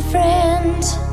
friend.